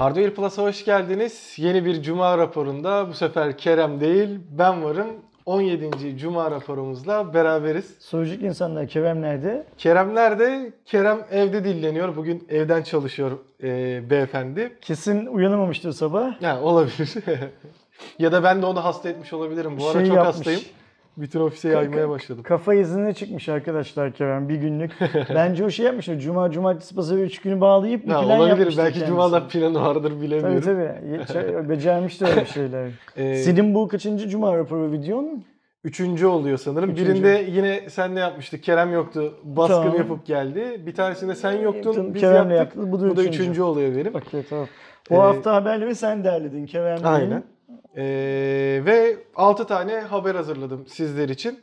Hardware Plus'a hoş geldiniz. Yeni bir Cuma raporunda bu sefer Kerem değil ben varım. 17. Cuma raporumuzla beraberiz. Sorucuk insanlar Kerem nerede? Kerem nerede? Kerem evde dilleniyor. Bugün evden çalışıyor e, beyefendi. Kesin uyanamamıştır sabah. Ha, olabilir. ya da ben de onu hasta etmiş olabilirim. Bu ara Şey çok yapmış. hastayım. Bütün ofise yaymaya başladım. Kafa izine çıkmış arkadaşlar Kerem bir günlük. Bence o şey yapmışlar. Cuma, cumartesi, pazar 3 günü bağlayıp bir Ha, plan olabilir. yapmıştır Belki kendisi. Cuma'da planı vardır Tabii bilemiyorum. tabii. Ye- şey- Becermiştir öyle şeyler. Ee, Senin bu kaçıncı Cuma raporu videon? Üçüncü oluyor sanırım. Üçüncü. Birinde yine sen de yapmıştık. Kerem yoktu. Baskın Tamam. yapıp geldi. Bir tanesinde sen yoktun. Yaptın, Biz Kerem'le yaptık. yaptın. Bu da Bu da üçüncü. üçüncü oluyor benim. Okey tamam. Bu Ee, hafta haberleri sen derledin Kerem. Aynen. Ee, ve 6 tane haber hazırladım sizler için.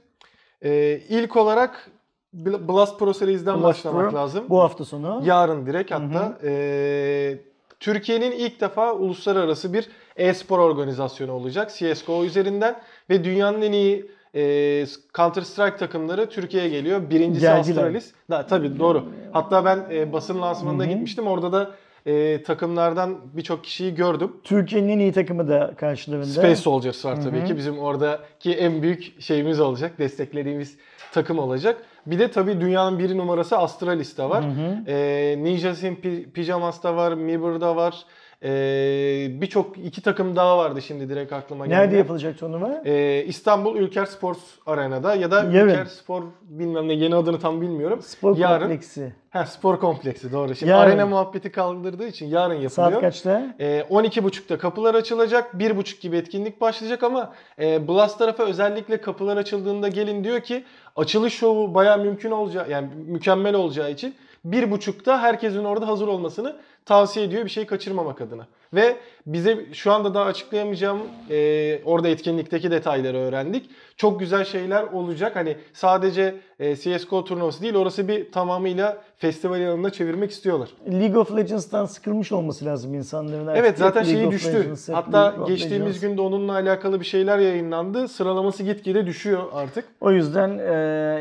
Ee, ilk olarak Bl- Blast Pro Series'den Blast başlamak Pro. lazım. Bu hafta sonu. Yarın direkt hatta. Ee, Türkiye'nin ilk defa uluslararası bir e-spor organizasyonu olacak CSGO üzerinden ve dünyanın en iyi e, Counter Strike takımları Türkiye'ye geliyor. Birincisi Geldiler. Astralis. Da, tabii doğru. Hatta ben e, basın lansmanına Hı hı. gitmiştim. Orada da e, takımlardan birçok kişiyi gördüm. Türkiye'nin en iyi takımı da karşılarında. Space Soldiers var tabii Hı hı. ki. Bizim oradaki en büyük şeyimiz olacak. Desteklediğimiz takım olacak. Bir de tabii dünyanın bir numarası Astralis de var. Hı hı. Ee, Ninja Sim Pi- Pyjamas da var. Miber'da var. Ee, Birçok iki takım daha vardı şimdi direkt aklıma geldi. Nerede yapılacak turnuva? Ee, İstanbul Ülker Sports Arena'da ya da Yarın. Ülker Spor bilmem ne yeni adını tam bilmiyorum. Spor yarın. kompleksi. Ha, spor kompleksi doğru. Şimdi Yarın. arena muhabbeti kaldırdığı için yarın yapılıyor. Saat kaçta? Ee, 12.30'da kapılar açılacak. 1.30 gibi etkinlik başlayacak ama e, Blast tarafa özellikle kapılar açıldığında gelin diyor ki açılış şovu baya mümkün olacağı yani mükemmel olacağı için 1.30'da herkesin orada hazır olmasını tavsiye ediyor bir şey kaçırmamak adına. Ve bize şu anda daha açıklayamayacağım e, orada etkinlikteki detayları öğrendik. Çok güzel şeyler olacak. Hani sadece e, CSGO turnuvası değil orası bir tamamıyla festival alanına çevirmek istiyorlar. League of Legends'tan sıkılmış olması lazım insanların. Artık Evet zaten hep League şeyi düştü. Legends, Hatta League geçtiğimiz günde onunla alakalı bir şeyler yayınlandı. Sıralaması gitgide düşüyor artık. O yüzden e,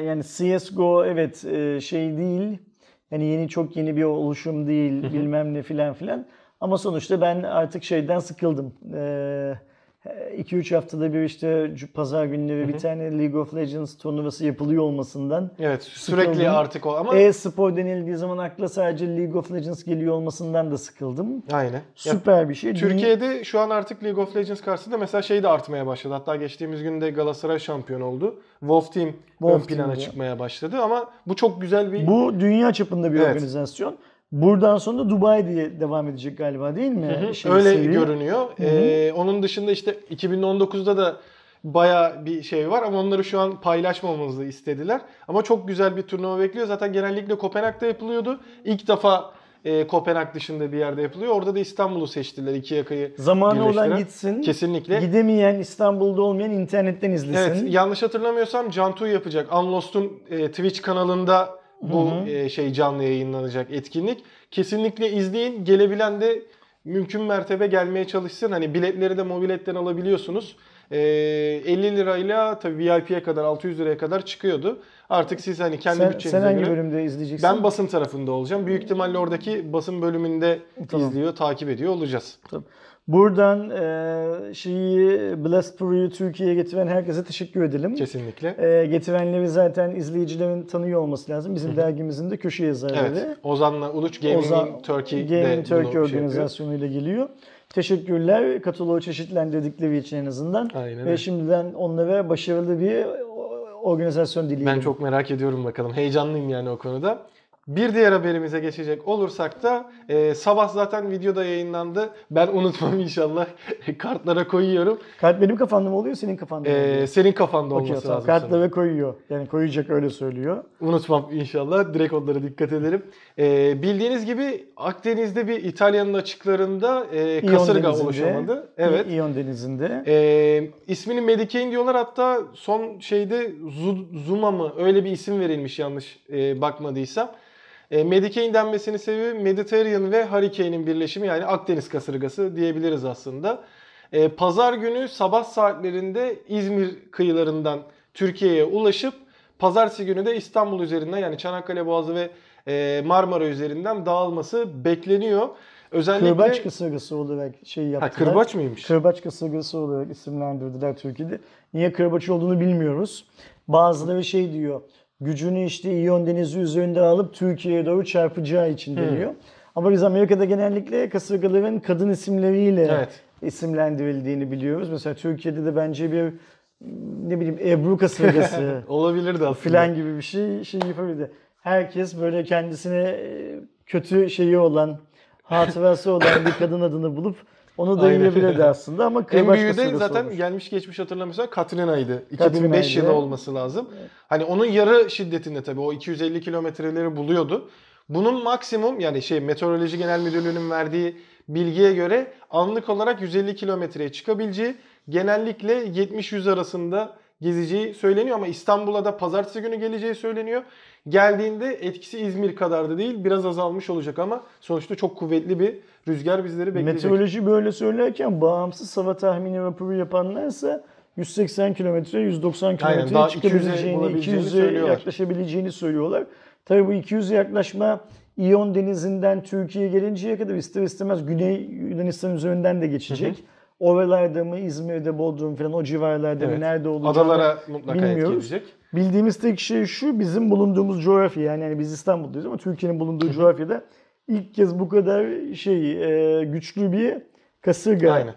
yani CSGO evet e, şey değil. Yani yeni çok yeni bir oluşum değil bilmem ne filan filan. Ama sonuçta ben artık şeyden sıkıldım. 2-3 haftada bir işte pazar günleri bir tane League of Legends turnuvası yapılıyor olmasından. Evet sürekli Sıkıldım. artık o ama E-spor denildiği zaman akla sadece League of Legends geliyor olmasından da sıkıldım. aynen. Ya, Süper bir şey. Dünya- Türkiye'de şu an artık League of Legends karşısında mesela şey de artmaya başladı. Hatta geçtiğimiz günde Galatasaray şampiyon oldu. Wolf Team ön Wolf plana Team'de. çıkmaya başladı ama bu çok güzel bir Bu dünya çapında bir Evet. organizasyon. Buradan sonra da Dubai diye devam edecek galiba değil mi? Hı hı, Şey, Öyle seri. görünüyor. Ee, onun dışında işte 2019'da da baya bir şey var ama onları şu an paylaşmamamızı istediler. Ama çok güzel bir turnuva bekliyor. Zaten genellikle Kopenhag'da yapılıyordu. İlk defa e, Kopenhag dışında bir yerde yapılıyor. Orada da İstanbul'u seçtiler. iki yakayı Zamanı olan gitsin. Kesinlikle. Gidemeyen, İstanbul'da olmayan internetten izlesin. Evet, yanlış hatırlamıyorsam Cantu yapacak. Unlost'un e, Twitch kanalında bu e, şey canlı yayınlanacak etkinlik. Kesinlikle izleyin. Gelebilen de mümkün mertebe gelmeye çalışsın. Hani biletleri de mobiletten alabiliyorsunuz. E, 50 lirayla tabii VIP'ye kadar 600 liraya kadar çıkıyordu. Artık siz hani kendi sen, bütçenize sen hangi göre. bölümde izleyeceksin? Ben basın tarafında olacağım. Büyük ihtimalle oradaki basın bölümünde Tamam. izliyor, takip ediyor olacağız. Buradan e, şeyi Blast Pro'yu Türkiye'ye getiren herkese teşekkür edelim. Kesinlikle. E, getirenleri zaten izleyicilerin tanıyor olması lazım. Bizim dergimizin de köşe yazarları. Evet. Ozan'la Uluç Gaming Ozan- in Turkey Gaming Turkey şey organizasyonuyla geliyor. Teşekkürler kataloğu çeşitlendirdikleri için en azından. Aynen Ve şimdiden onlara başarılı bir organizasyon dileyelim. Ben çok merak ediyorum bakalım. Heyecanlıyım yani o konuda. Bir diğer haberimize geçecek olursak da e, sabah zaten videoda yayınlandı. Ben unutmam inşallah. Kartlara koyuyorum. Kart benim kafamda mı oluyor, senin kafanda mı oluyor? E, senin kafanda Okey, olması tamam. lazım. sanırım. Kartlara koyuyor. Yani koyacak öyle söylüyor. Unutmam inşallah. Direkt onlara dikkat ederim. E, bildiğiniz gibi Akdeniz'de bir İtalya'nın açıklarında e, İyon kasırga Denizi'nde. oluşamadı. Evet. İyon Denizi'nde. E, ismini Medicaid diyorlar hatta son şeyde Zu- Zuma mı öyle bir isim verilmiş yanlış e, bakmadıysam. E, Medicaid denmesinin sebebi Mediterranean ve Hurricane'in birleşimi yani Akdeniz kasırgası diyebiliriz aslında. E, Pazar günü sabah saatlerinde İzmir kıyılarından Türkiye'ye ulaşıp Pazartesi günü de İstanbul üzerinden yani Çanakkale Boğazı ve e, Marmara üzerinden dağılması bekleniyor. Özellikle Kırbaç kasırgası olarak şey ha, yaptılar. kırbaç mıymış? Kırbaç kasırgası olarak isimlendirdiler Türkiye'de. Niye kırbaç olduğunu bilmiyoruz. Bazıları şey diyor. Gücünü işte İyon Denizi üzerinde alıp Türkiye'ye doğru çarpacağı için deniyor. Ama biz Amerika'da genellikle kasırgaların kadın isimleriyle Evet. isimlendirildiğini biliyoruz. Mesela Türkiye'de de bence bir ne bileyim Ebru kasırgası Olabilirdi aslında. filan gibi bir şey şey yapabilirdi. Herkes böyle kendisine e, kötü şeyi olan, hatırası olan bir kadın adını bulup onu dayayabilirdi Aynen. aslında ama En büyüğü de zaten olmuş. gelmiş geçmiş hatırlamıyorsam Katrina'ydı. Katrina'ydı. 2005 yılı olması lazım. Hani onun yarı şiddetinde tabii o 250 kilometreleri buluyordu. Bunun maksimum yani şey Meteoroloji Genel Müdürlüğü'nün verdiği bilgiye göre anlık olarak 150 kilometreye çıkabileceği genellikle 70-100 arasında gezeceği söyleniyor ama İstanbul'a da pazartesi günü geleceği söyleniyor. Geldiğinde etkisi İzmir kadar da değil biraz azalmış olacak ama sonuçta çok kuvvetli bir rüzgar bizleri bekleyecek. Meteoroloji böyle söylerken bağımsız hava tahmini raporu yapanlarsa 180 kilometre, 190 Aynen, kilometreye daha 200'e çıkabileceğini, bulabileceğini 200'e söylüyorlar. yaklaşabileceğini söylüyorlar. Tabii bu 200'e yaklaşma İyon Denizi'nden Türkiye'ye gelinceye kadar ister istemez Güney Yunanistan üzerinden de geçecek. Oralarda mı, İzmir'de, Bodrum falan o civarlarda Evet. mı, nerede olacağını Adalara mutlaka bilmiyoruz. etkileyecek. Bildiğimiz tek şey şu, bizim bulunduğumuz coğrafya yani, yani biz İstanbul'dayız ama Türkiye'nin bulunduğu coğrafyada ilk kez bu kadar şey e, güçlü bir kasırga Aynen.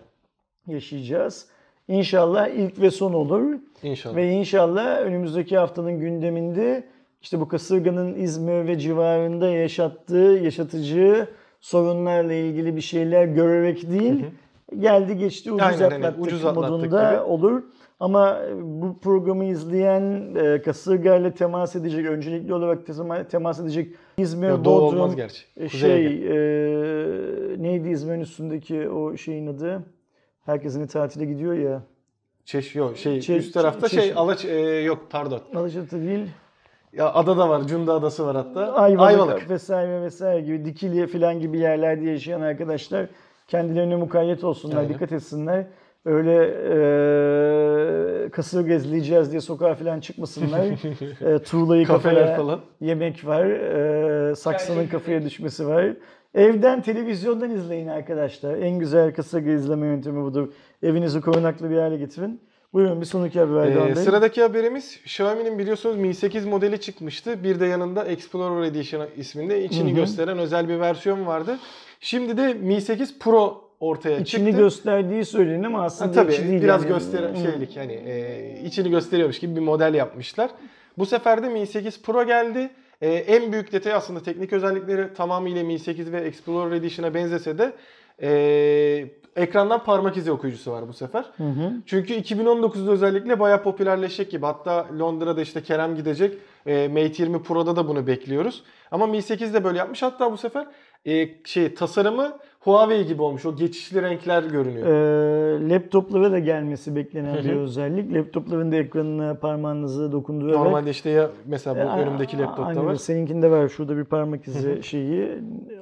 yaşayacağız. İnşallah ilk ve son olur. İnşallah. Ve inşallah önümüzdeki haftanın gündeminde işte bu kasırganın İzmir ve civarında yaşattığı, yaşatacağı sorunlarla ilgili bir şeyler görerek değil, geldi geçti ucuz Aynen, atlattık Ucuz atlattık modunda gibi. olur. Ama bu programı izleyen e, kasırgayla temas edecek, öncelikli olarak tema- temas edecek İzmir, Yo, Bodrum, olmaz gerçi. e, Kuzey şey e, neydi İzmir'in üstündeki o şeyin adı? Herkesin tatile gidiyor ya. Çeş yok şey Çe- üst tarafta Çe- şey. Alaç e, yok pardon. Alaçatı değil. Ya ada da var. Cunda adası var hatta. Ayvalık, vesaire vesaire gibi Dikili falan gibi yerlerde yaşayan arkadaşlar kendilerine mukayyet olsunlar, Aynen. dikkat etsinler. Öyle e, kasırga izleyeceğiz diye sokağa falan çıkmasınlar. e, tuğlayı Kafeler kafaya falan. yemek var, e, saksının kafaya düşmesi var. Evden, televizyondan izleyin arkadaşlar. En güzel kasırga izleme yöntemi budur. Evinizi korunaklı bir hale getirin. Buyurun bir sonraki haber Ee, Bey. sıradaki haberimiz Xiaomi'nin biliyorsunuz Mi 8 modeli çıkmıştı. Bir de yanında Explorer Edition isminde içini Hı hı. gösteren özel bir versiyon vardı. Şimdi de Mi 8 Pro ortaya İçini çıktı. gösterdiği söyleniyor ama aslında Ha, tabii içi değil. biraz yani. gösteren Hı. şeylik hani e, içini gösteriyormuş gibi bir model yapmışlar. Bu sefer de Mi 8 Pro geldi. E, en büyük detay aslında teknik özellikleri tamamıyla Mi 8 ve Explorer Edition'a benzese de e, ekrandan parmak izi okuyucusu var bu sefer. Hı hı. Çünkü 2019'da özellikle bayağı popülerleşecek gibi. Hatta Londra'da işte Kerem gidecek. E, Mate 20 Pro'da da bunu bekliyoruz. Ama Mi 8 de böyle yapmış. Hatta bu sefer e, şey tasarımı Huawei gibi olmuş. O geçişli renkler görünüyor. Ee, laptoplara da gelmesi beklenen bir özellik. Laptopların da ekranına parmağınızı dokundurarak Normalde işte ya mesela bu Ee, önümdeki laptopta var. Seninkinde var. Şurada bir parmak izi şeyi.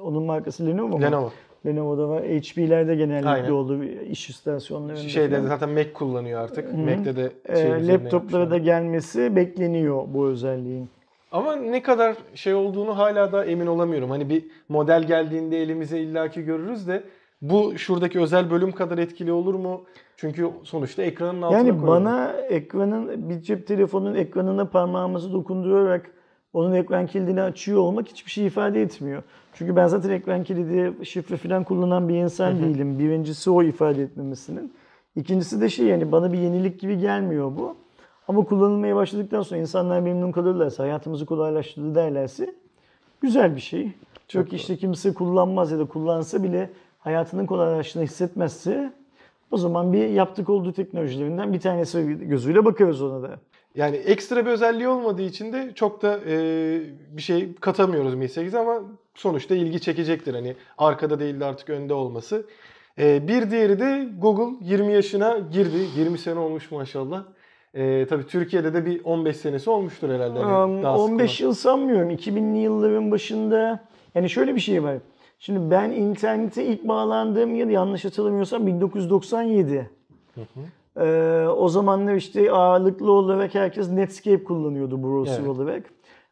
Onun markası Lenovo mu? Lenovo. Lenovo'da var. HP'lerde genellikle Aynen. olur iş istasyonlarında. Şeyde falan. zaten Mac kullanıyor artık. Hı hı. Mac'te de Ee, şey üzerine laptoplara da gelmesi bekleniyor bu özelliğin. Ama ne kadar şey olduğunu hala da emin olamıyorum. Hani bir model geldiğinde elimize illaki görürüz de bu şuradaki özel bölüm kadar etkili olur mu? Çünkü sonuçta ekranın altına Yani koyuyorlar. bana ekranın bir cep telefonunun ekranına parmağımızı dokundurarak onun ekran kilidini açıyor olmak hiçbir şey ifade etmiyor. Çünkü ben zaten ekran kilidi, şifre falan kullanan bir insan değilim. Birincisi o ifade etmemesinin. İkincisi de şey yani bana bir yenilik gibi gelmiyor bu. Ama kullanılmaya başladıktan sonra insanlar memnun kalırlarsa, hayatımızı kolaylaştırdı derlerse güzel bir şey. Çok Çok işte kimse kullanmaz ya da kullansa bile hayatının kolaylaştığını hissetmezse o zaman bir yaptık olduğu teknolojilerinden bir tanesi gözüyle bakarız ona da. Yani ekstra bir özelliği olmadığı için de çok da e, bir şey katamıyoruz Mi 8 ama sonuçta ilgi çekecektir. Hani arkada değil de artık önde olması. E, bir diğeri de Google 20 yaşına girdi. 20 sene olmuş maşallah. E, tabii Türkiye'de de bir 15 senesi olmuştur herhalde. Um, daha sık 15 yıl sanmıyorum. 2000'li yılların başında yani şöyle bir şey var. Şimdi ben internete ilk bağlandığım yıl yanlış hatırlamıyorsam 1997. Ee, o zamanlar işte ağırlıklı olarak herkes Netscape kullanıyordu browser Evet. olarak.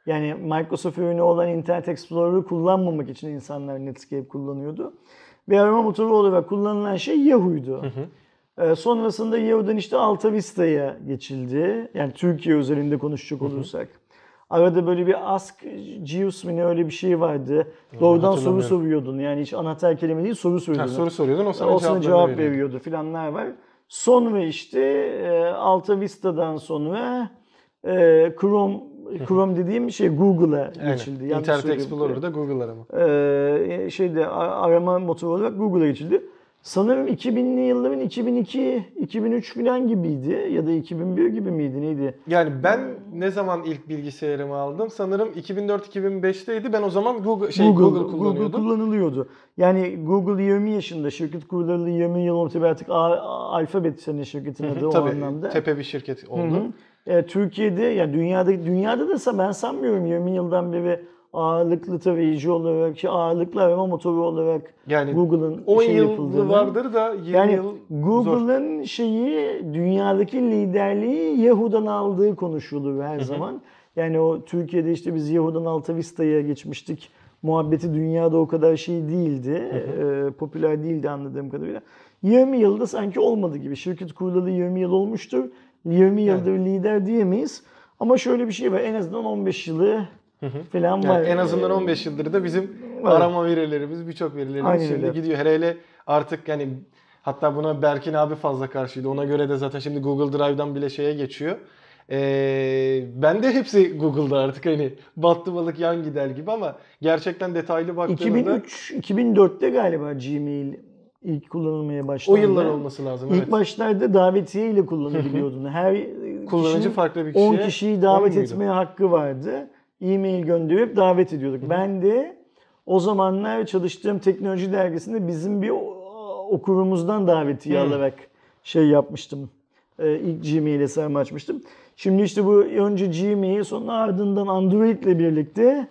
Yani Microsoft ürünü olan Internet Explorer'ı kullanmamak için insanlar Netscape kullanıyordu. bir arama motoru olarak kullanılan şey Yahoo'ydu. Hı hı. Ee, sonrasında Yahoo'dan işte Alta Vista'ya geçildi. Yani Türkiye özelinde konuşacak olursak. Arada böyle bir Ask Jeeves mi ne öyle bir şey vardı. Doğrudan soru soruyordun. Yani hiç anahtar kelime değil soru Ha, soruyordun. soru soruyordun o sana, o sana cevap veriyordu. veriyordu filanlar var. Sonra işte e, Alta Vista'dan sonra e, Chrome Chrome dediğim şey Google'a geçildi. Yanlış Internet. Explorer'da Google arama. Ee, şeyde arama motoru olarak Google'a geçildi. Sanırım 2000'li yılların 2002, 2003 falan gibiydi ya da 2001 gibi miydi neydi? Yani ben ne zaman ilk bilgisayarımı aldım? Sanırım 2004-2005'teydi. Ben o zaman Google şey Google, kullanıyordum. kullanılıyordu. Yani Google 20 yaşında şirket kurulalı 20 yıl oldu tabii artık Alphabet hani şirketin adı o Tabii anlamda. tepe bir şirket oldu. hı. E, Türkiye'de yani dünyada dünyada da ben sanmıyorum 20 yıldan beri ağırlıklı tarayıcı olarak, şey, ağırlıklı arama motoru olarak Yani Google'ın 10 şey yapıldığını. vardır da 20 Yani yıl. Google'ın şeyi dünyadaki liderliği Yahoo'dan aldığı konuşulur her zaman. Yani o Türkiye'de işte biz Yahoo'dan Alta Vista'ya geçmiştik. Muhabbeti dünyada o kadar şey değildi. e, popüler değildi anladığım kadarıyla. 20 yılda sanki olmadı gibi. Şirket kurulalı 20 yıl olmuştur. 20 yıldır lider diyemeyiz. Ama şöyle bir şey var. En azından 15 yılı falan var. Yani en azından E, 15 yıldır da bizim Evet. arama verilerimiz, birçok verilerimiz Aynen şimdi öyle. gidiyor. Hele hele artık yani hatta buna Berkin abi fazla karşıydı. Ona göre de zaten şimdi Google Drive'dan bile şeye geçiyor. Ee, ben de hepsi Google'da artık hani battı balık yan gider gibi ama gerçekten detaylı baktığında 2003 2004'te galiba Gmail ilk kullanılmaya başlandı. o yıllar olması lazım. İlk evet. başlarda davetiye ile kullanabiliyordun. Her Kullanıcı farklı bir 10 kişiye kişiyi davet etmeye hakkı vardı. E-mail gönderip davet ediyorduk. Ben de o zamanlar çalıştığım teknoloji dergisinde bizim bir okurumuzdan davetiye Hı. alarak şey yapmıştım. Ee, ilk Gmail hesabımı açmıştım. Şimdi işte bu önce Gmail sonra ardından Android ile birlikte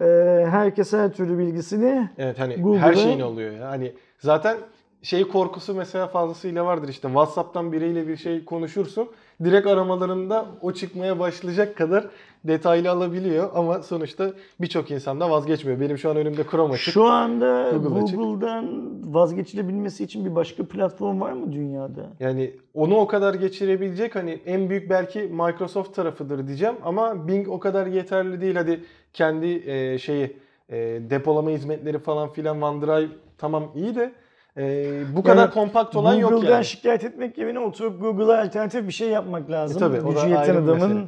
e, herkes her türlü bilgisini Evet hani Google'a- her şeyin oluyor ya. Hani zaten şey korkusu mesela fazlasıyla vardır işte WhatsApp'tan biriyle bir şey konuşursun. Direkt aramalarında o çıkmaya başlayacak kadar detaylı alabiliyor ama sonuçta birçok insan da vazgeçmiyor. Benim şu an önümde Chrome açık. Şu anda Google açık. Google'dan vazgeçilebilmesi için bir başka platform var mı dünyada? Yani onu o kadar geçirebilecek hani en büyük belki Microsoft tarafıdır diyeceğim ama Bing o kadar yeterli değil. Hadi kendi e, şeyi e, depolama hizmetleri falan filan OneDrive tamam iyi de e, bu kadar Yani kompakt olan yok Google'dan yani. şikayet etmek yerine oturup Google'a alternatif bir şey yapmak lazım. E tabii, o Gücü yeten adamın. mesele.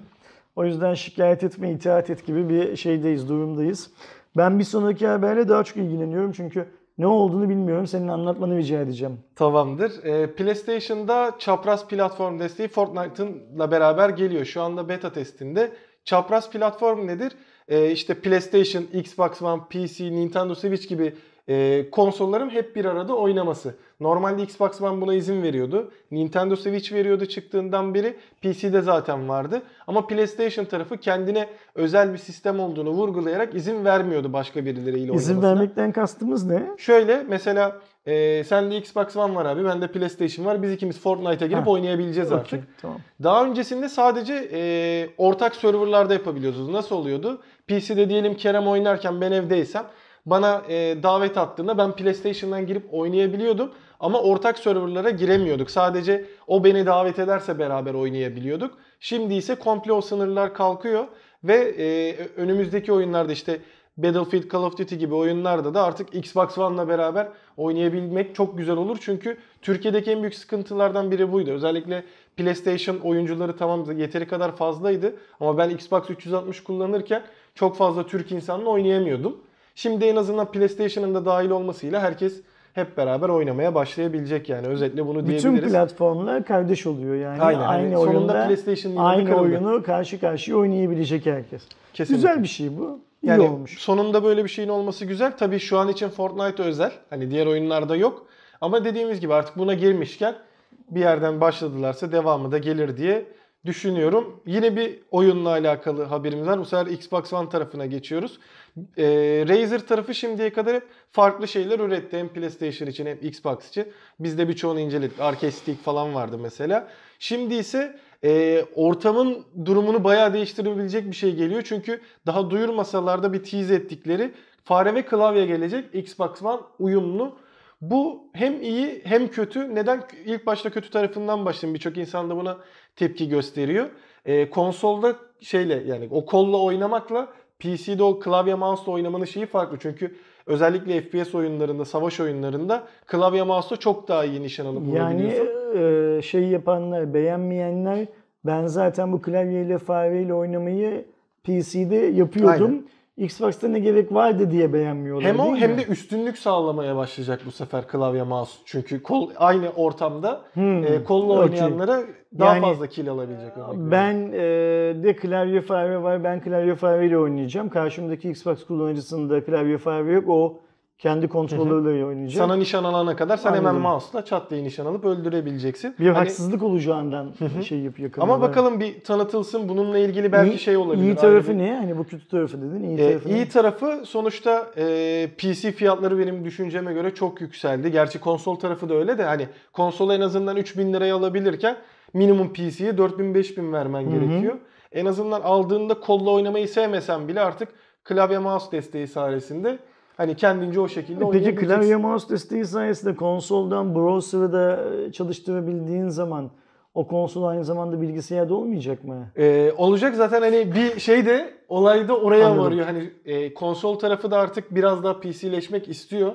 O yüzden şikayet etme, itaat et gibi bir şeydeyiz, durumdayız. Ben bir sonraki haberle daha çok ilgileniyorum çünkü ne olduğunu bilmiyorum. Senin anlatmanı rica edeceğim. Tamamdır. Ee, PlayStation'da çapraz platform desteği Fortnite'ınla beraber geliyor. Şu anda beta testinde. Çapraz platform nedir? Ee, işte PlayStation, Xbox One, PC, Nintendo Switch gibi e, konsolların hep bir arada oynaması. Normalde Xbox One buna izin veriyordu. Nintendo Switch veriyordu çıktığından beri. PC'de zaten vardı. Ama PlayStation tarafı kendine özel bir sistem olduğunu vurgulayarak izin vermiyordu başka birileriyle İzin oynamasına. vermekten kastımız ne? Şöyle mesela e, sende Xbox One var abi, bende PlayStation var. Biz ikimiz Fortnite'a girip Ha. oynayabileceğiz artık. Okey, tamam. Daha öncesinde sadece e, ortak serverlarda yapabiliyorsunuz. Nasıl oluyordu? PC'de diyelim Kerem oynarken ben evdeysem bana e, davet attığında ben PlayStation'dan girip oynayabiliyordum. Ama ortak serverlara giremiyorduk. Sadece o beni davet ederse beraber oynayabiliyorduk. Şimdi ise komple o sınırlar kalkıyor ve e, önümüzdeki oyunlarda işte Battlefield, Call of Duty gibi oyunlarda da artık Xbox One'la beraber oynayabilmek çok güzel olur. Çünkü Türkiye'deki en büyük sıkıntılardan biri buydu. Özellikle PlayStation oyuncuları tamam yeteri kadar fazlaydı ama ben Xbox 360 kullanırken çok fazla Türk insanla oynayamıyordum. Şimdi en azından PlayStation'ın da dahil olmasıyla herkes hep beraber oynamaya başlayabilecek yani. Özetle bunu Bütün diyebiliriz. platformlar kardeş oluyor yani. Aynen, Aynı sonunda oyunda aynı kırıldı. oyunu karşı karşıya oynayabilecek herkes. Kesinlikle. Güzel bir şey bu. İyi Yani olmuş. sonunda böyle bir şeyin olması güzel. Tabii şu an için Fortnite özel. Hani diğer oyunlarda yok. Ama dediğimiz gibi artık buna girmişken bir yerden başladılarsa devamı da gelir diye düşünüyorum. Yine bir oyunla alakalı haberimiz var. Bu sefer Xbox One tarafına geçiyoruz. Ee, Razer tarafı şimdiye kadar hep farklı şeyler üretti. Hem PlayStation için hem Xbox için. Biz de birçoğunu inceledik. Arcade Stick falan vardı mesela. Şimdi ise e, ortamın durumunu bayağı değiştirebilecek bir şey geliyor. Çünkü daha duyurmasalar da bir tease ettikleri fare ve klavye gelecek. Xbox One uyumlu. Bu hem iyi hem kötü. Neden? İlk başta kötü tarafından başlayayım. Birçok insan da buna tepki gösteriyor. Ee, konsolda şeyle yani o kolla oynamakla PC'de o klavye mouse'la oynamanın şeyi farklı. Çünkü özellikle FPS oyunlarında, savaş oyunlarında klavye mouse'la çok daha iyi nişan alıp Yani e, şey yapanlar, beğenmeyenler ben zaten bu klavyeyle fareyle oynamayı PC'de yapıyordum. Xbox'ta ne gerek vardı diye beğenmiyorlar. Hem o değil hem mi? de üstünlük sağlamaya başlayacak bu sefer klavye mouse. Çünkü kol aynı ortamda Hmm, e, kolla okey. oynayanlara daha Yani fazla kill alabilecek. örnek veriyorum. Ben e, de klavye fare var. Ben klavye fareyle oynayacağım. Karşımdaki Xbox kullanıcısında klavye fare yok. O kendi kontrolörleriyle oynayacak. sana nişan alana kadar sen hemen Anladım. mouse'la çat diye nişan alıp öldürebileceksin. bir Hani- haksızlık olacağından şey yapıyor. ama bakalım bir tanıtılsın. Bununla ilgili belki İyi- şey olabilir. İyi tarafı ne? Hani bu kötü tarafı dedin. İyi Ee, tarafı ne? iyi tarafı sonuçta e, PC fiyatları benim düşünceme göre çok yükseldi. Gerçi konsol tarafı da öyle de hani konsolu en azından 3000 liraya alabilirken minimum PC'ye 4000-5000 vermen hı. gerekiyor. En azından aldığında kolla oynamayı sevmesen bile artık klavye mouse desteği sayesinde hani kendince o şekilde Peki klavye mouse desteği sayesinde konsoldan browser'ı da e, çalıştırabildiğin zaman o konsol aynı zamanda bilgisayarda olmayacak mı? Ee, olacak zaten hani bir şey de olay da oraya Anladım. varıyor. Hani e, konsol tarafı da artık biraz daha PC'leşmek istiyor.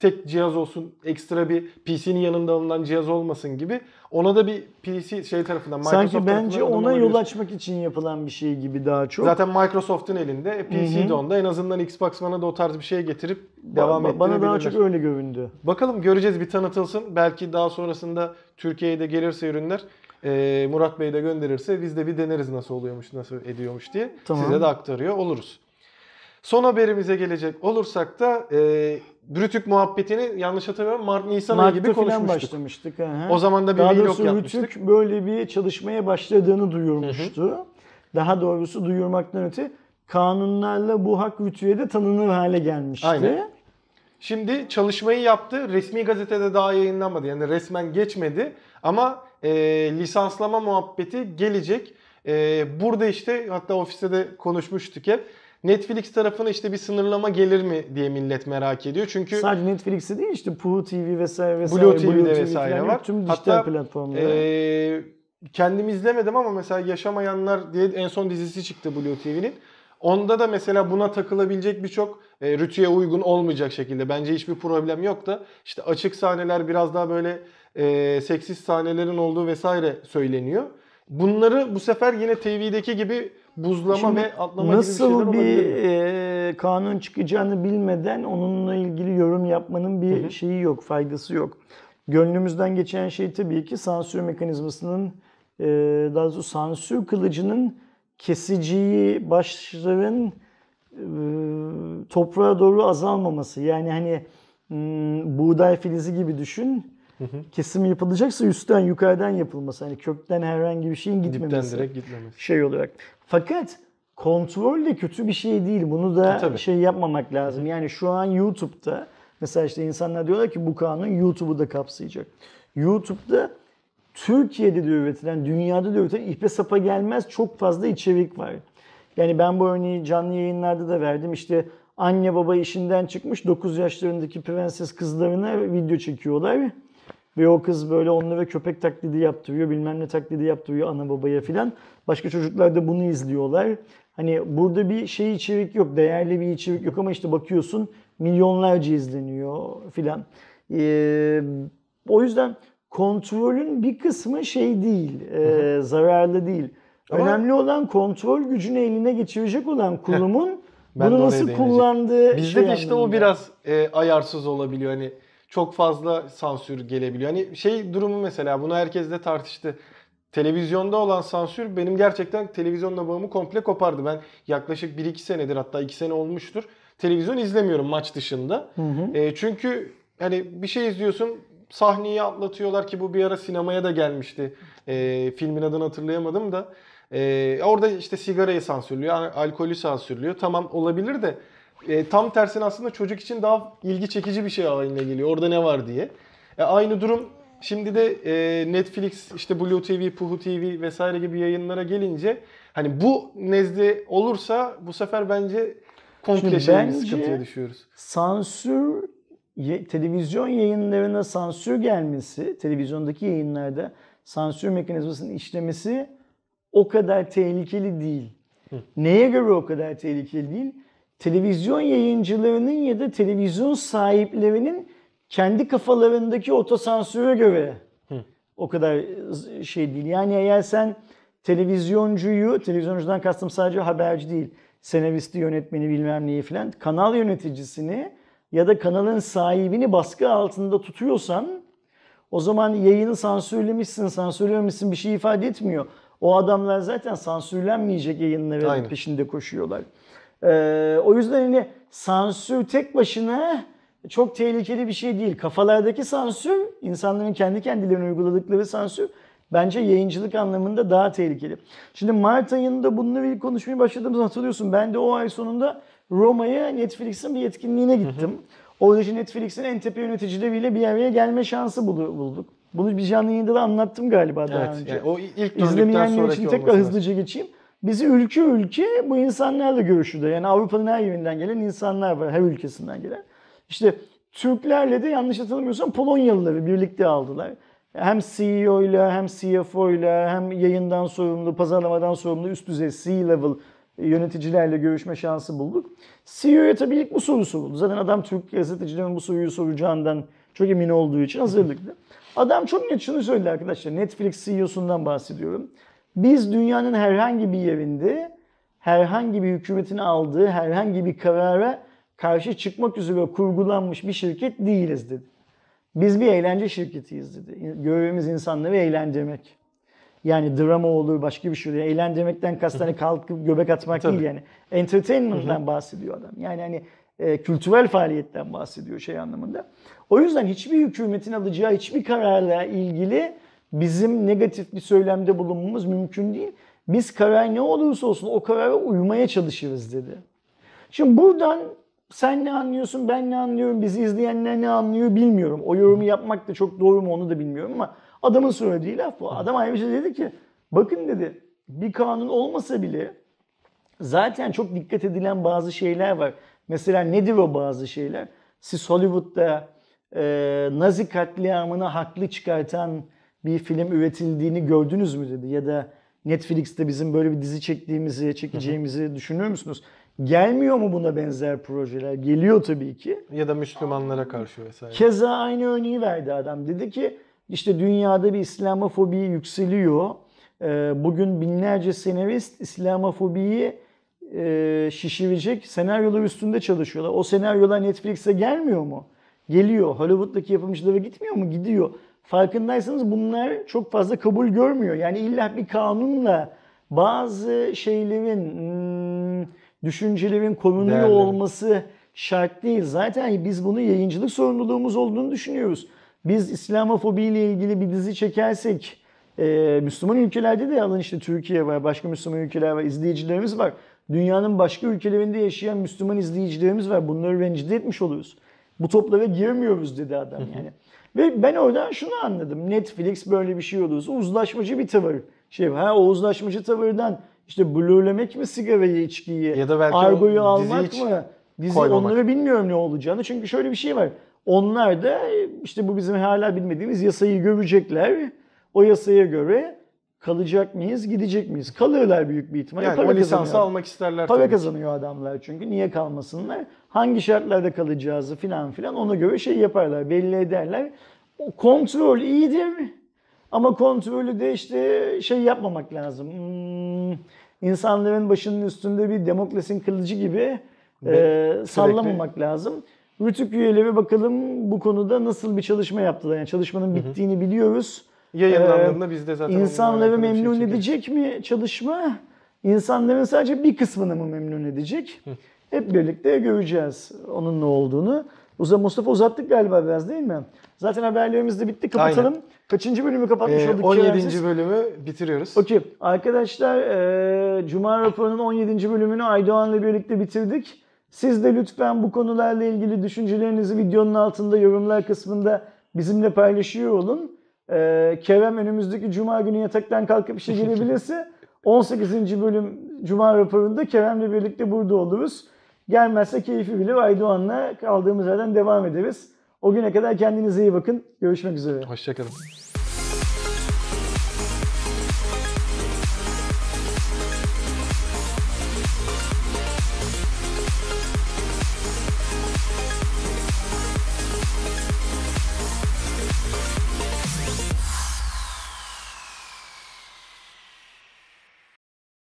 Tek cihaz olsun, ekstra bir PC'nin yanında alınan cihaz olmasın gibi. Ona da bir PC şey tarafından Microsoft Sanki bence ona yol açmak için yapılan bir şey gibi daha çok. Zaten Microsoft'un elinde, e, PC de onda. En azından Xbox One'a da o tarz bir şey getirip devam Ba- Bana daha çok öyle göründü. Bakalım göreceğiz bir tanıtılsın. Belki daha sonrasında Türkiye'ye de gelirse ürünler e, Murat Bey de gönderirse biz de bir deneriz nasıl oluyormuş, nasıl ediyormuş diye. Tamam. Size de aktarıyor oluruz. Son haberimize gelecek olursak da e, Rütük muhabbetini yanlış hatırlamıyorum Mart Nisan ayı gibi konuşmuştuk. başlamıştık. aha. O zaman da bir Daha vlog yapmıştık. Rütük böyle bir çalışmaya başladığını duyurmuştu. Daha doğrusu duyurmaktan öte kanunlarla bu hak Rütük'e de tanınır hale gelmişti. Aynen. Şimdi çalışmayı yaptı. Resmi gazetede daha yayınlanmadı. Yani resmen geçmedi. Ama e, lisanslama muhabbeti gelecek. E, burada işte hatta ofiste de konuşmuştuk hep. Netflix tarafına işte bir sınırlama gelir mi diye millet merak ediyor. Çünkü Sadece Netflix'te değil işte Puhu TV vesaire vesaire. Blue TV'de TV vesaire var. Tüm dijital Hatta, platformlarda. e, kendim izlemedim ama mesela Yaşamayanlar diye en son dizisi çıktı Blue TV'nin. Onda da mesela buna takılabilecek birçok e, rütüye uygun olmayacak şekilde. Bence hiçbir problem yok da işte açık sahneler biraz daha böyle e, seksist sahnelerin olduğu vesaire söyleniyor. Bunları bu sefer yine TV'deki gibi buzlama Şimdi ve atlama gibi bir Nasıl bir e, kanun çıkacağını bilmeden onunla ilgili yorum yapmanın bir Hı hı. şeyi yok, faydası yok. Gönlümüzden geçen şey tabii ki sansür mekanizmasının, e, daha doğrusu sansür kılıcının kesiciyi başların e, toprağa doğru azalmaması. Yani hani hmm, buğday filizi gibi düşün. Kesim yapılacaksa üstten yukarıdan yapılması. Hani kökten herhangi bir şeyin Dipten gitmemesi direkt gitmemesi. şey olarak. Fakat kontrol de kötü bir şey değil. Bunu da E, tabii. şey yapmamak lazım. Yani şu an YouTube'da mesela işte insanlar diyorlar ki bu kanun YouTube'u da kapsayacak. YouTube'da Türkiye'de de üretilen, dünyada da üretilen ipe sapa gelmez çok fazla içerik var. Yani ben bu örneği canlı yayınlarda da verdim. İşte anne baba işinden çıkmış 9 yaşlarındaki prenses kızlarına video çekiyorlar. Ve o kız böyle onlara köpek taklidi yaptırıyor, bilmem ne taklidi yaptırıyor ana babaya filan. Başka çocuklar da bunu izliyorlar. Hani burada bir şey içerik yok, değerli bir içerik yok ama işte bakıyorsun milyonlarca izleniyor filan. Ee, o yüzden kontrolün bir kısmı şey değil, e, zararlı değil. Ama- Önemli olan kontrol gücünü eline geçirecek olan kurumun bunu nasıl kullandığı Bizde şey de işte o anlamında. biraz e, ayarsız olabiliyor. Hani çok fazla sansür gelebiliyor. Hani şey durumu mesela bunu herkes de tartıştı. Televizyonda olan sansür benim gerçekten televizyonla bağımı komple kopardı. Ben yaklaşık 1-2 senedir hatta 2 sene olmuştur. Televizyon izlemiyorum maç dışında. Hı hı. E, çünkü hani bir şey izliyorsun sahneyi atlatıyorlar ki bu bir ara sinemaya da gelmişti. E, filmin adını hatırlayamadım da. E, orada işte sigarayı sansürlüyor, al- alkolü sansürlüyor. Tamam olabilir de e, tam tersine aslında çocuk için daha ilgi çekici bir şey haline geliyor. Orada ne var diye. E, aynı durum şimdi de e, Netflix, işte Blue TV, Puhu TV vesaire gibi yayınlara gelince hani bu nezle olursa bu sefer bence komple şey sıkıntıya düşüyoruz. sansür ye- televizyon yayınlarına sansür gelmesi, televizyondaki yayınlarda sansür mekanizmasının işlemesi o kadar tehlikeli değil. Neye göre o kadar tehlikeli değil? Televizyon yayıncılarının ya da televizyon sahiplerinin kendi kafalarındaki otosansüre göre o kadar şey değil. Yani eğer sen televizyoncuyu, televizyoncudan kastım sadece haberci değil, senaristi, yönetmeni bilmem neyi filan, kanal yöneticisini ya da kanalın sahibini baskı altında tutuyorsan o zaman yayını sansürlemişsin, sansürlememişsin bir şey ifade etmiyor. O adamlar zaten sansürlenmeyecek yayınların Aynen. peşinde koşuyorlar. Ee, o yüzden hani sansür tek başına çok tehlikeli bir şey değil. Kafalardaki sansür, insanların kendi kendilerine uyguladıkları sansür bence yayıncılık anlamında daha tehlikeli. Şimdi Mart ayında bununla ilgili konuşmaya başladığımızı hatırlıyorsun. Ben de o ay sonunda Roma'ya Netflix'in bir etkinliğine gittim. Orada işte Netflix'in en tepe yöneticileriyle bir araya gelme şansı bulduk. Bunu bir canlı yayında da anlattım galiba daha Evet. önce. Yani o ilk İzlemeyenler için tekrar lazım. hızlıca geçeyim. Bizi ülke ülke bu insanlarla görüşürdü. Yani Avrupa'nın her yerinden gelen insanlar var. Her ülkesinden gelen. İşte Türklerle de yanlış hatırlamıyorsam Polonyalıları birlikte aldılar. Hem CEO ile hem CFO ile hem yayından sorumlu, pazarlamadan sorumlu üst düzey C-level yöneticilerle görüşme şansı bulduk. CEO'ya tabii ilk bu soru soruldu. Zaten adam Türk gazetecilerin bu soruyu soracağından çok emin olduğu için hazırlıklı. Adam çok net şunu söyledi arkadaşlar. Netflix CEO'sundan bahsediyorum. Biz dünyanın herhangi bir yerinde herhangi bir hükümetin aldığı herhangi bir karara karşı çıkmak üzere kurgulanmış bir şirket değiliz dedi. Biz bir eğlence şirketiyiz dedi. Görevimiz insanları eğlendirmek. Yani drama olur, başka bir şey olur. Eğlendirmekten kast hani kalkıp göbek atmak Tabii. değil yani. Entertainment'dan bahsediyor adam. Yani hani e, kültürel faaliyetten bahsediyor şey anlamında. O yüzden hiçbir hükümetin alacağı hiçbir kararla ilgili bizim negatif bir söylemde bulunmamız mümkün değil. Biz karar ne olursa olsun o karara uymaya çalışırız dedi. Şimdi buradan sen ne anlıyorsun, ben ne anlıyorum, bizi izleyenler ne anlıyor bilmiyorum. O yorumu yapmak da çok doğru mu onu da bilmiyorum ama adamın söylediği laf bu. Adam ayrıca dedi ki bakın dedi bir kanun olmasa bile zaten çok dikkat edilen bazı şeyler var. Mesela nedir o bazı şeyler? Siz Hollywood'da e, Nazi katliamını haklı çıkartan bir film üretildiğini gördünüz mü dedi. Ya da Netflix'te bizim böyle bir dizi çektiğimizi, çekeceğimizi düşünüyor musunuz? Gelmiyor mu buna benzer projeler? Geliyor tabii ki. Ya da Müslümanlara karşı vesaire. Keza aynı örneği verdi adam. Dedi ki işte dünyada bir İslamofobi yükseliyor. Ee, Bugün binlerce senarist İslamofobiyi e, şişirecek senaryolar üstünde çalışıyorlar. O senaryolar Netflix'e gelmiyor mu? Geliyor. Hollywood'daki yapımcılara gitmiyor mu? Gidiyor. Farkındaysanız bunlar çok fazla kabul görmüyor. Yani illa bir kanunla bazı şeylerin, hmm, düşüncelerin korunuyor Değerlerin. olması şart değil. Zaten biz bunu yayıncılık sorumluluğumuz olduğunu düşünüyoruz. Biz İslamofobi ile ilgili bir dizi çekersek, e, Müslüman ülkelerde de alın işte Türkiye var, başka Müslüman ülkeler var, izleyicilerimiz var. Dünyanın başka ülkelerinde yaşayan Müslüman izleyicilerimiz var. Bunları rencide etmiş oluruz. Bu toplara girmiyoruz dedi adam yani. Ve ben oradan şunu anladım. Netflix böyle bir şey olursa uzlaşmacı bir tavır. Şey, ha o uzlaşmacı tavırdan işte blurlemek mi sigarayı, içkiyi, Ya da belki argoyu almak mı? Dizi koymamak. onları bilmiyorum ne olacağını. Çünkü şöyle bir şey var. Onlar da işte bu bizim hala bilmediğimiz yasayı görecekler. O yasaya göre kalacak mıyız, gidecek miyiz? Kalırlar büyük bir ihtimalle. Yani Para o lisansı almak isterler Para tabii kazanıyor adamlar çünkü. Niye kalmasınlar? Hangi şartlarda kalacağızı filan filan ona göre şey yaparlar, belli ederler. O kontrol iyidir ama kontrolü de işte şey yapmamak lazım. Hmm, insanların başının üstünde bir demokrasinin kılıcı gibi Ve e, sallamamak lazım. Rütük üyeleri bakalım bu konuda nasıl bir çalışma yaptılar. Yani çalışmanın bittiğini biliyoruz. Yayınlandığında biz de zaten İnsanları şey memnun çekeriz. edecek mi çalışma? İnsanların sadece bir kısmını mı memnun edecek? Hep birlikte göreceğiz onun ne olduğunu. Uza Mustafa uzattık galiba biraz değil mi? Zaten haberlerimiz de bitti. Kapatalım. Aynen. Kaçıncı bölümü kapatmış Ee, olduk 17. Keremsiz? bölümü bitiriyoruz. Okey. Arkadaşlar e, Cuma raporunun 17. bölümünü Aydoğan'la birlikte bitirdik. Siz de lütfen bu konularla ilgili düşüncelerinizi videonun altında yorumlar kısmında bizimle paylaşıyor olun. E, Kerem önümüzdeki Cuma günü yataktan kalkıp işe gelebilirse 18. bölüm Cuma raporunda Kerem'le birlikte burada oluruz. Gelmezse keyfi bilir Aydoğan'la kaldığımız yerden devam ederiz. O güne kadar kendinize iyi bakın. Görüşmek üzere. Hoşçakalın.